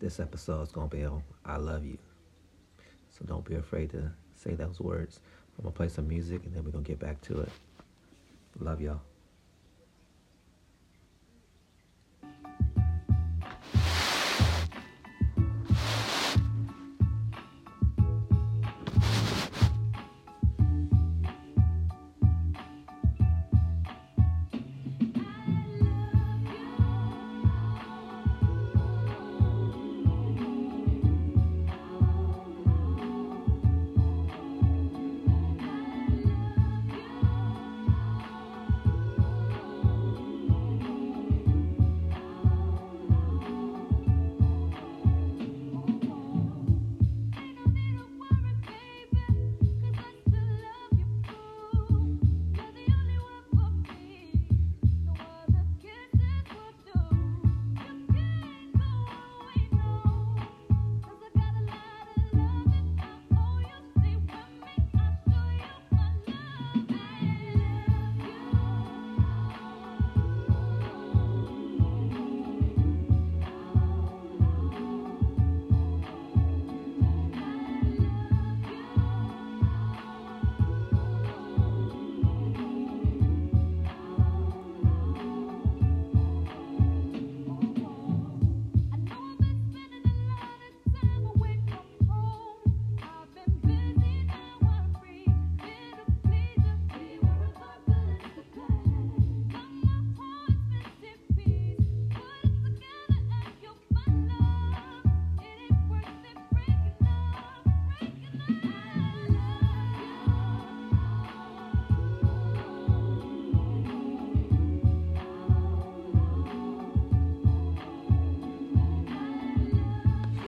this episode is going to be on I love you. So don't be afraid to say those words. I'm going to play some music and then we're going to get back to it. Love y'all.